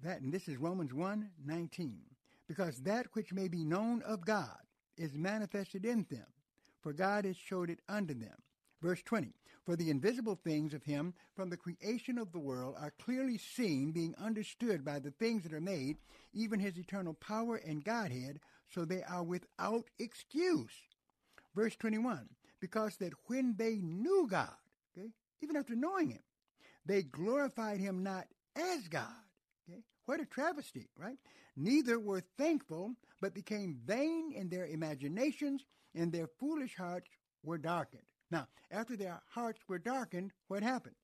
that, and this is Romans 1 19, because that which may be known of God is manifested in them, for God has showed it unto them. Verse 20, for the invisible things of him from the creation of the world are clearly seen, being understood by the things that are made, even his eternal power and Godhead, so they are without excuse. Verse 21, because that when they knew God, even after knowing him, they glorified him not as God. Okay? What a travesty, right? Neither were thankful, but became vain in their imaginations, and their foolish hearts were darkened. Now, after their hearts were darkened, what happened?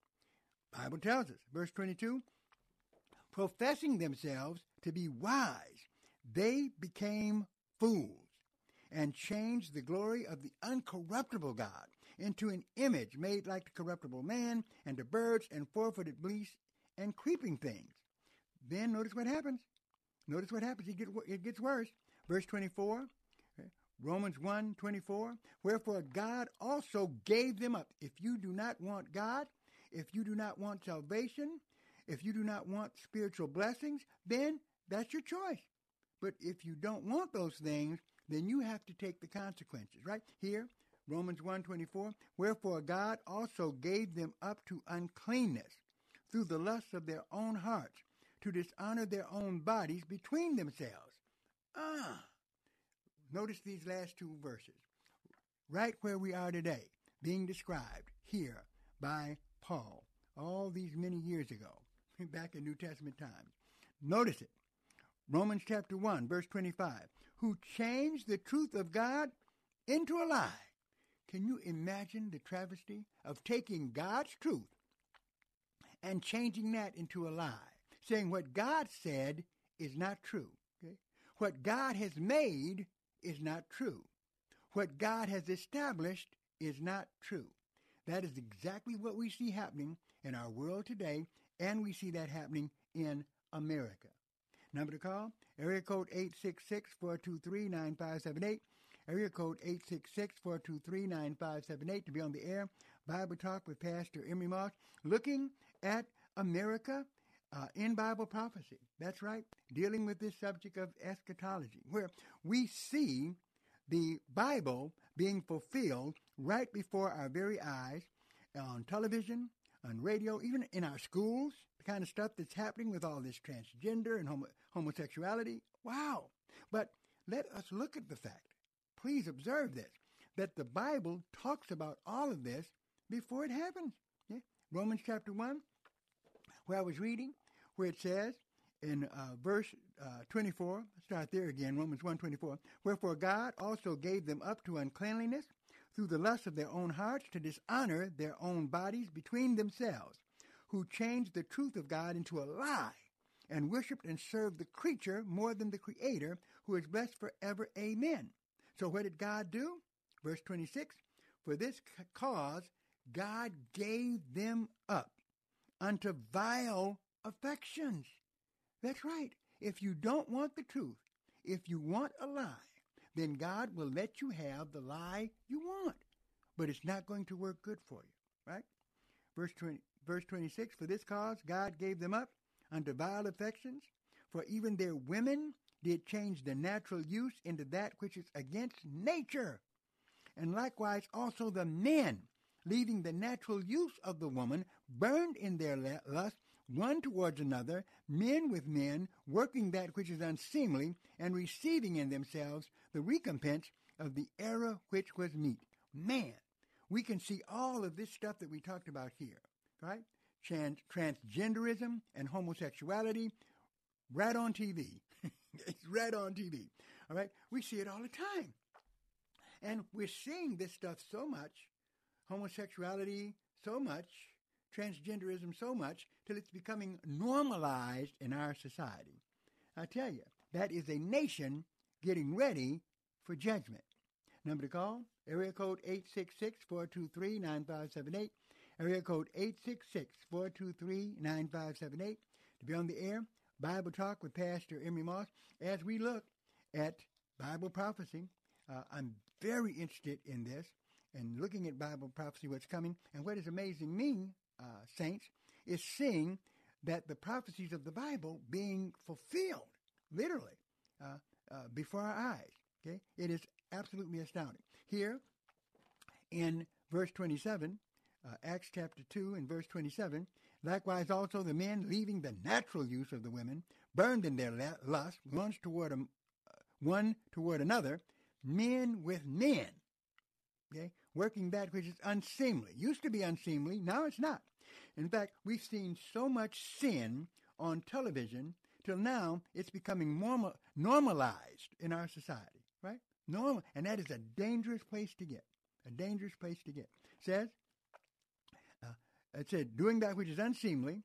Bible tells us, verse 22, professing themselves to be wise, they became fools and changed the glory of the uncorruptible God into an image made like the corruptible man and the birds and four-footed beasts and creeping things. Then notice what happens. Notice what happens. It, it gets worse. Verse 24, Romans 1 24. Wherefore God also gave them up. If you do not want God, if you do not want salvation, if you do not want spiritual blessings, then that's your choice. But if you don't want those things, then you have to take the consequences, right? Here, Romans 1:24, wherefore God also gave them up to uncleanness through the lusts of their own hearts to dishonor their own bodies between themselves. Ah. Notice these last two verses. Right where we are today, being described here by Paul all these many years ago, back in New Testament times. Notice it. Romans chapter 1, verse 25. Who changed the truth of God into a lie. Can you imagine the travesty of taking God's truth and changing that into a lie? Saying what God said is not true. Okay? What God has made is not true. What God has established is not true. That is exactly what we see happening in our world today, and we see that happening in America. Number to call, area code 866-423-9578, area code 866-423-9578 to be on the air. Bible Talk with Pastor Emery Moss, looking at America uh, in Bible prophecy. That's right, dealing with this subject of eschatology, where we see the Bible being fulfilled right before our very eyes on television, on radio, even in our schools, the kind of stuff that's happening with all this transgender and homo- homosexuality. Wow. But let us look at the fact, please observe this, that the Bible talks about all of this before it happens. Yeah? Romans chapter 1, where I was reading, where it says in uh, verse uh, 24, start there again, Romans 1 24, wherefore God also gave them up to uncleanliness through the lust of their own hearts to dishonor their own bodies between themselves, who changed the truth of God into a lie and worshiped and served the creature more than the creator who is blessed forever. Amen. So what did God do? Verse 26, for this cause God gave them up unto vile affections. That's right. If you don't want the truth, if you want a lie, then God will let you have the lie you want. But it's not going to work good for you, right? Verse 20, verse 26, for this cause God gave them up unto vile affections, for even their women did change the natural use into that which is against nature. And likewise also the men, leaving the natural use of the woman, burned in their lust one towards another, men with men, working that which is unseemly, and receiving in themselves the recompense of the error which was meet. Man, we can see all of this stuff that we talked about here, right? Trans- transgenderism and homosexuality, right on TV. It's right on TV. All right? We see it all the time. And we're seeing this stuff so much, homosexuality so much, transgenderism so much till it's becoming normalized in our society. I tell you, that is a nation getting ready for judgment. Number to call, Area code 866-423-9578. Area code 866-423-9578. To be on the air, Bible Talk with Pastor Emery Moss as we look at Bible prophecy. Uh, I'm very interested in this and looking at Bible prophecy, what's coming. And what is amazing me, uh, saints, is seeing that the prophecies of the Bible being fulfilled, literally, uh, uh, before our eyes. Okay, it is absolutely astounding. Here, in verse 27, uh, Acts chapter 2 and verse 27, likewise also the men leaving the natural use of the women, burned in their lust, one toward, a, one toward another, men with men. Okay, working that which is unseemly. Used to be unseemly, now it's not. In fact, we've seen so much sin on television till now it's becoming normal, normalized in our society, right? Normal, and that is a dangerous place to get. A dangerous place to get. Says, uh, it said, doing that which is unseemly,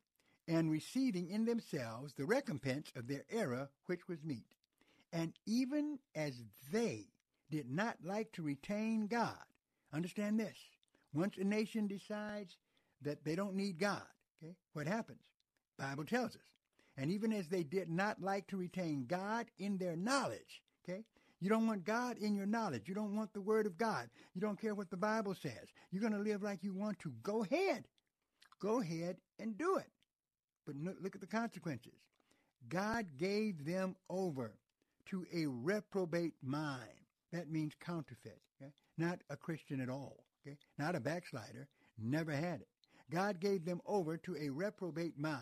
and receiving in themselves the recompense of their error which was meet. And even as they did not like to retain God, understand this. Once a nation decides that they don't need God, okay, what happens? Bible tells us. And even as they did not like to retain God in their knowledge, okay, you don't want God in your knowledge. You don't want the Word of God. You don't care what the Bible says. You're going to live like you want to. Go ahead. Go ahead and do it. But look at the consequences. God gave them over to a reprobate mind. That means counterfeit. Okay? Not a Christian at all. Okay? Not a backslider. Never had it. God gave them over to a reprobate mind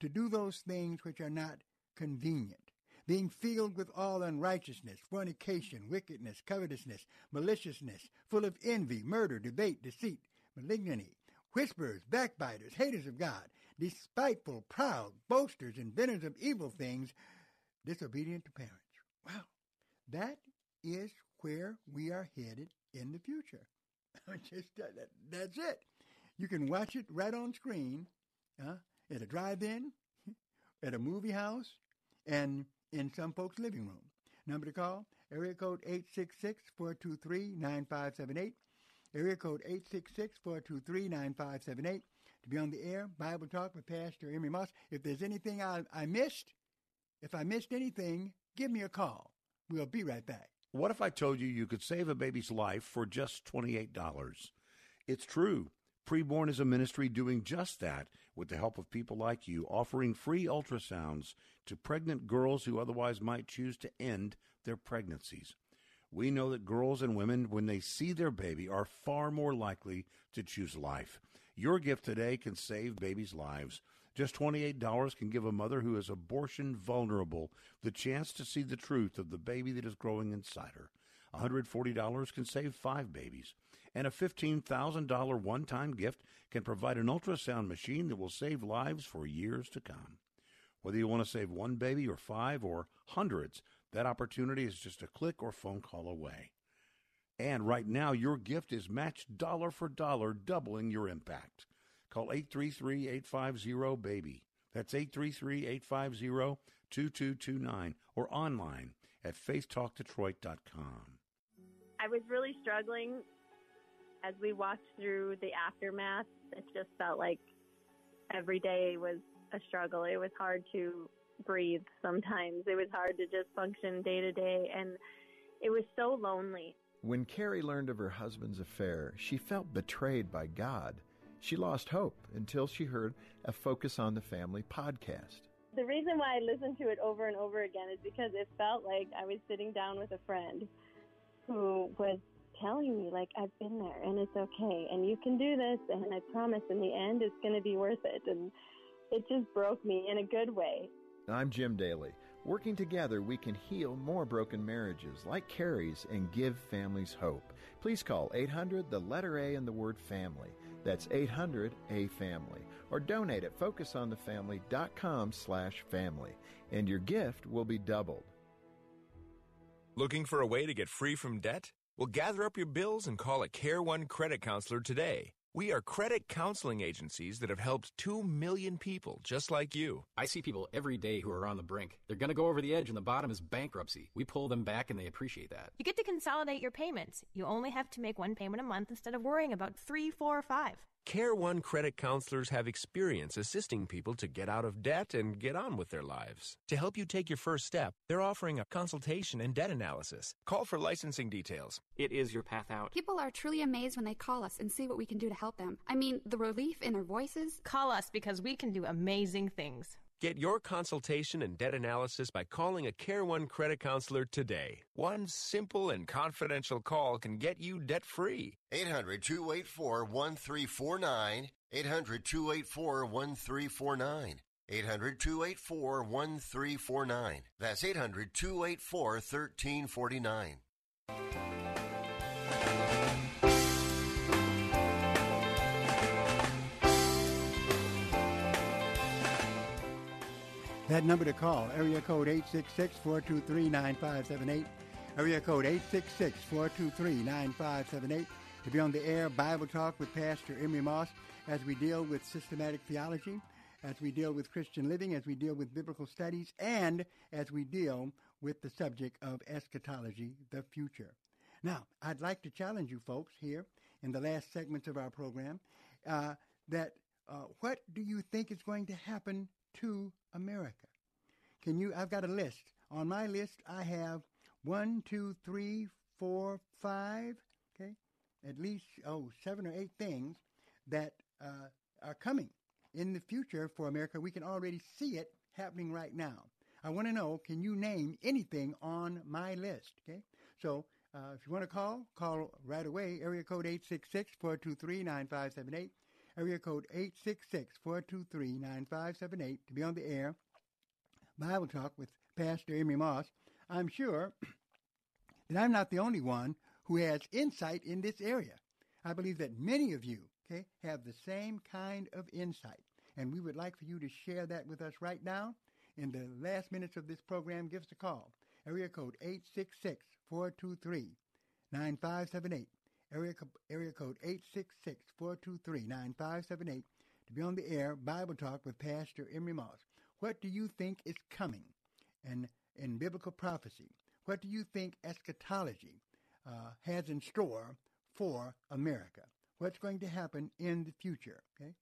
to do those things which are not convenient being filled with all unrighteousness, fornication, wickedness, covetousness, maliciousness, full of envy, murder, debate, deceit, malignity, whisperers, backbiters, haters of God, despiteful, proud, boasters, inventors of evil things, disobedient to parents. Wow. That is where we are headed in the future. Just that, that's it. You can watch it right on screen uh, at a drive-in, at a movie house, and in some folks' living room. Number to call, area code 866-423-9578. Area code 866-423-9578. To be on the air, Bible Talk with Pastor Emery Moss. If there's anything I, I missed, if I missed anything, give me a call. We'll be right back. What if I told you you could save a baby's life for just $28? It's true. Preborn is a ministry doing just that with the help of people like you, offering free ultrasounds to pregnant girls who otherwise might choose to end their pregnancies. We know that girls and women, when they see their baby, are far more likely to choose life. Your gift today can save babies' lives. Just $28 can give a mother who is abortion vulnerable the chance to see the truth of the baby that is growing inside her. $140 can save five babies and a $15,000 one time gift can provide an ultrasound machine that will save lives for years to come. Whether you want to save one baby or five or hundreds, that opportunity is just a click or phone call away. And right now, your gift is matched dollar for dollar, doubling your impact. Call 833 850 BABY. That's 833 850 2229 or online at faithtalkdetroit.com. I was really struggling as we walked through the aftermath, it just felt like every day was a struggle. It was hard to breathe sometimes. It was hard to just function day to day, and it was so lonely. When Carrie learned of her husband's affair, she felt betrayed by God. She lost hope until she heard a Focus on the Family podcast. The reason why I listened to it over and over again is because it felt like I was sitting down with a friend who was telling me like I've been there and it's okay and you can do this and I promise in the end it's going to be worth it and it just broke me in a good way. I'm Jim Daly. Working together, we can heal more broken marriages like Carrie's and give families hope. Please call 800 the letter A in the word family. That's 800 A family or donate at focusonthefamily.com slash family and your gift will be doubled. Looking for a way to get free from debt? Well, gather up your bills and call a Care One credit counselor today. We are credit counseling agencies that have helped 2 million people just like you. I see people every day who are on the brink. They're going to go over the edge, and the bottom is bankruptcy. We pull them back, and they appreciate that. You get to consolidate your payments. You only have to make one payment a month instead of worrying about three, four, or five. Care One credit counselors have experience assisting people to get out of debt and get on with their lives. To help you take your first step, they're offering a consultation and debt analysis. Call for licensing details. It is your path out. People are truly amazed when they call us and see what we can do to help them. I mean, the relief in their voices. Call us because we can do amazing things. Get your consultation and debt analysis by calling a Care One credit counselor today. One simple and confidential call can get you debt free. 800 284 1349. 800 284 1349. 800 284 1349. That's 800 284 1349. That number to call, area code 866-423-9578, area code 866-423-9578, to be on the air Bible Talk with Pastor Emery Moss as we deal with systematic theology, as we deal with Christian living, as we deal with biblical studies, and as we deal with the subject of eschatology, the future. Now, I'd like to challenge you folks here in the last segments of our program uh, that uh, what do you think is going to happen to America. Can you? I've got a list. On my list, I have one, two, three, four, five. Okay, at least oh seven or eight things that uh, are coming in the future for America. We can already see it happening right now. I want to know, can you name anything on my list? Okay, so uh, if you want to call, call right away. Area code 866-423-9578 area code 866-423-9578 to be on the air. Bible Talk with Pastor Emery Moss. I'm sure that I'm not the only one who has insight in this area. I believe that many of you, okay, have the same kind of insight. And we would like for you to share that with us right now. In the last minutes of this program, give us a call. Area code 866-423-9578 area, area code 866-423-9578 to be on the air Bible Talk with Pastor Emery Moss. What do you think is coming and in biblical prophecy? What do you think eschatology uh, has in store for America? What's going to happen in the future? Okay,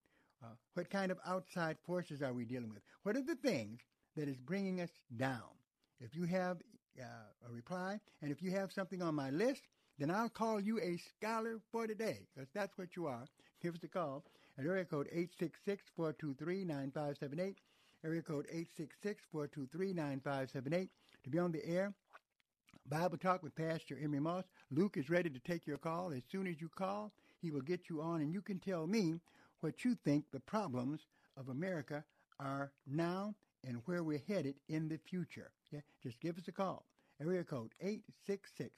uh, what kind of outside forces are we dealing with? What are the things that is bringing us down? If you have uh, a reply, and if you have something on my list, then I'll call you a scholar for today, because that's what you are. Give us a call at area code 866-423-9578, area code 866-423-9578 to be on the air. Bible Talk with Pastor Emery Moss. Luke is ready to take your call. As soon as you call, he will get you on, and you can tell me what you think the problems of America are now and where we're headed in the future. Yeah, just give us a call. Area code 866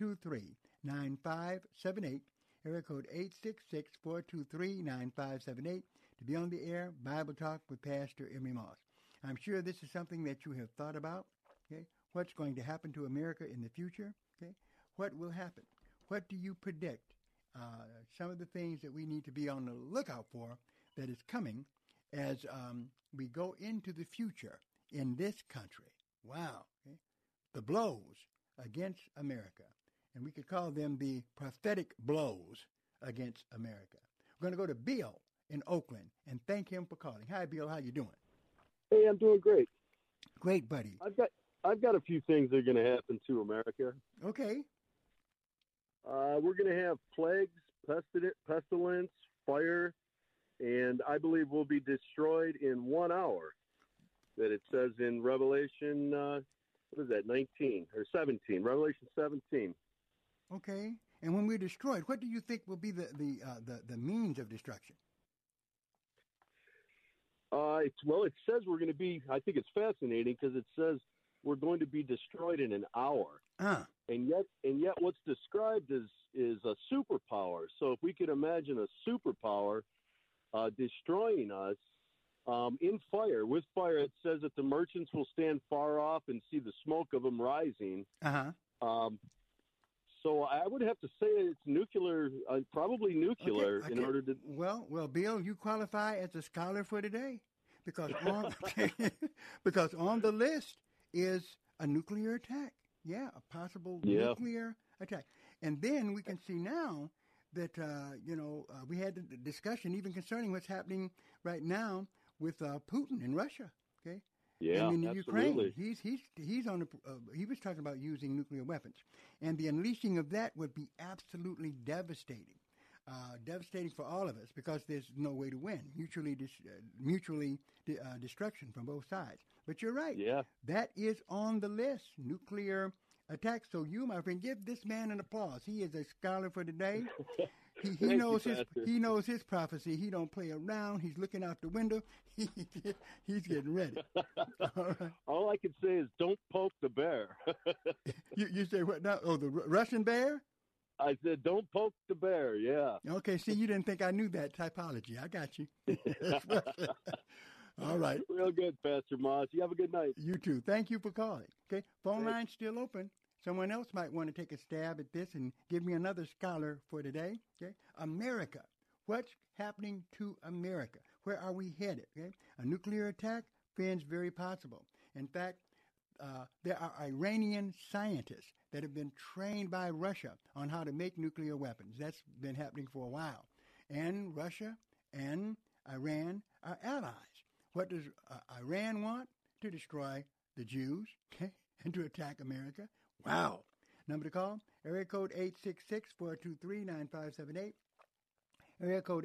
423 9578. Area code 866 423 9578 to be on the air Bible Talk with Pastor Emery Moss. I'm sure this is something that you have thought about. Okay, what's going to happen to America in the future? Okay, what will happen? What do you predict? Uh, some of the things that we need to be on the lookout for that is coming as um, we go into the future in this country. Wow, okay? the blows against America and we could call them the prophetic blows against America. We're going to go to Bill in Oakland and thank him for calling. Hi, Bill. How you doing? Hey, I'm doing great. Great, buddy. I've got I've got a few things that are going to happen to America. Okay. Uh, we're going to have plagues, pestilence, fire, and I believe we'll be destroyed in one hour. That it says in Revelation, uh, what is that, 19 or 17? Revelation 17. Okay. And when we're destroyed, what do you think will be the the uh, the, the means of destruction? Uh, it's, well, it says we're going to be. I think it's fascinating because it says we're going to be destroyed in an hour. Uh. And yet, and yet, what's described is is a superpower. So if we could imagine a superpower uh, destroying us um, in fire, with fire, it says that the merchants will stand far off and see the smoke of them rising. Uh huh. Um, so I would have to say it's nuclear, uh, probably nuclear, Okay, in order to. Well, well, Bill, you qualify as a scholar for today because on because on the list is a nuclear attack. Yeah, a possible Yeah. nuclear attack. And then we can see now that uh, you know uh, we had the discussion even concerning what's happening right now with uh, Putin in Russia. Yeah, and in absolutely. Ukraine, he's he's he's on the. Uh, he was talking about using nuclear weapons, and the unleashing of that would be absolutely devastating, uh, devastating for all of us because there's no way to win. Mutually, dis- uh, mutually uh, destruction from both sides. But you're right. Yeah. that is on the list. Nuclear attack. So you, my friend, give this man an applause. He is a scholar for today. He, he knows his Pastor. he knows his prophecy. He don't play around. He's looking out the window. He, he's getting ready. All right. All I can say is don't poke the bear. You, you say what now? Oh, the Ru- Russian bear? I said don't poke the bear. Yeah. Okay, see, you didn't think I knew that typology. I got you. All right. Real good, Pastor Moss. You have a good night. You too. Thank you for calling. Okay, phone line's still open. Someone else might want to take a stab at this and give me another scholar for today. Okay, America. What's happening to America? Where are we headed? Okay, a nuclear attack, friends, very possible. In fact, uh, there are Iranian scientists that have been trained by Russia on how to make nuclear weapons. That's been happening for a while. And Russia and Iran are allies. What does uh, Iran want? To destroy the Jews okay, and to attack America. Wow. Number to call, area code 866-423-9578. Area code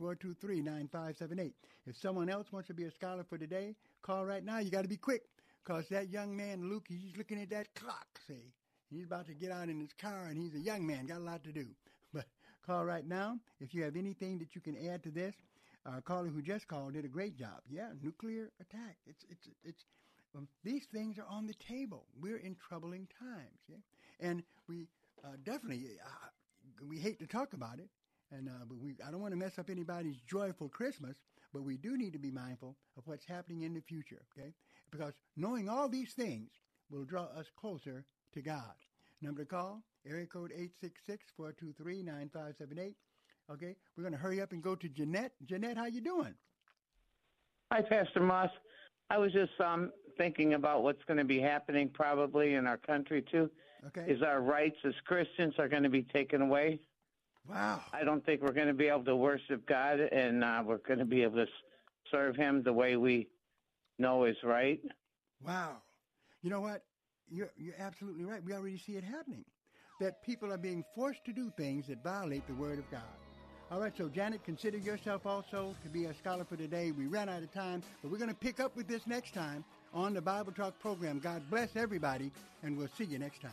866-423-9578. If someone else wants to be a scholar for today, call right now. You got to be quick because that young man, Luke, he's looking at that clock, see. He's about to get out in his car, and he's a young man, got a lot to do. But call right now. If you have anything that you can add to this, our caller who just called did a great job. Yeah, nuclear attack. It's it's it's um, these things are on the table. We're in troubling times, yeah? and we uh, definitely uh, we hate to talk about it, and uh, but we I don't want to mess up anybody's joyful Christmas, but we do need to be mindful of what's happening in the future, okay? Because knowing all these things will draw us closer to God. Number to call, area code 866-423-9578. Okay, we're going to hurry up and go to Jeanette. Jeanette, how you doing? Hi, Pastor Moss. I was just um, thinking about what's going to be happening probably in our country too. Okay. Is our rights as Christians are going to be taken away? Wow. I don't think we're going to be able to worship God and uh, we're going to be able to serve Him the way we know is right. Wow. You know what? You're, you're absolutely right. We already see it happening. That people are being forced to do things that violate the Word of God. All right, so Janet, consider yourself also to be a scholar for today. We ran out of time, but we're going to pick up with this next time on the Bible Talk program. God bless everybody, and we'll see you next time.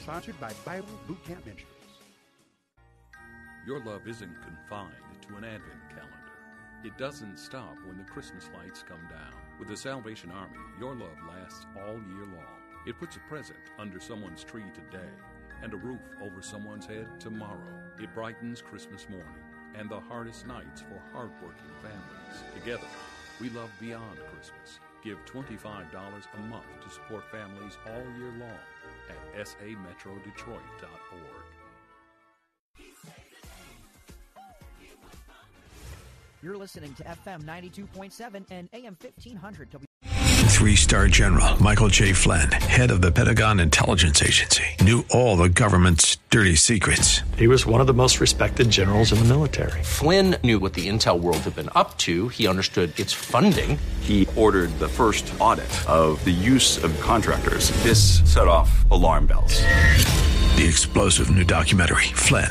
Sponsored by Bible Boot Camp Ministries. Your love isn't confined to an advent calendar. It doesn't stop when the Christmas lights come down. With the Salvation Army, your love lasts all year long. It puts a present under someone's tree today and a roof over someone's head tomorrow. It brightens Christmas morning and the hardest nights for hardworking families. Together, we love beyond Christmas. Give $25 a month to support families all year long at sametrodetroit.org. You're listening to FM 92.7 and AM 1500 W. Three star general Michael J. Flynn, head of the Pentagon Intelligence Agency, knew all the government's dirty secrets. He was one of the most respected generals in the military. Flynn knew what the intel world had been up to. He understood its funding. He ordered the first audit of the use of contractors. This set off alarm bells. The explosive new documentary, Flynn,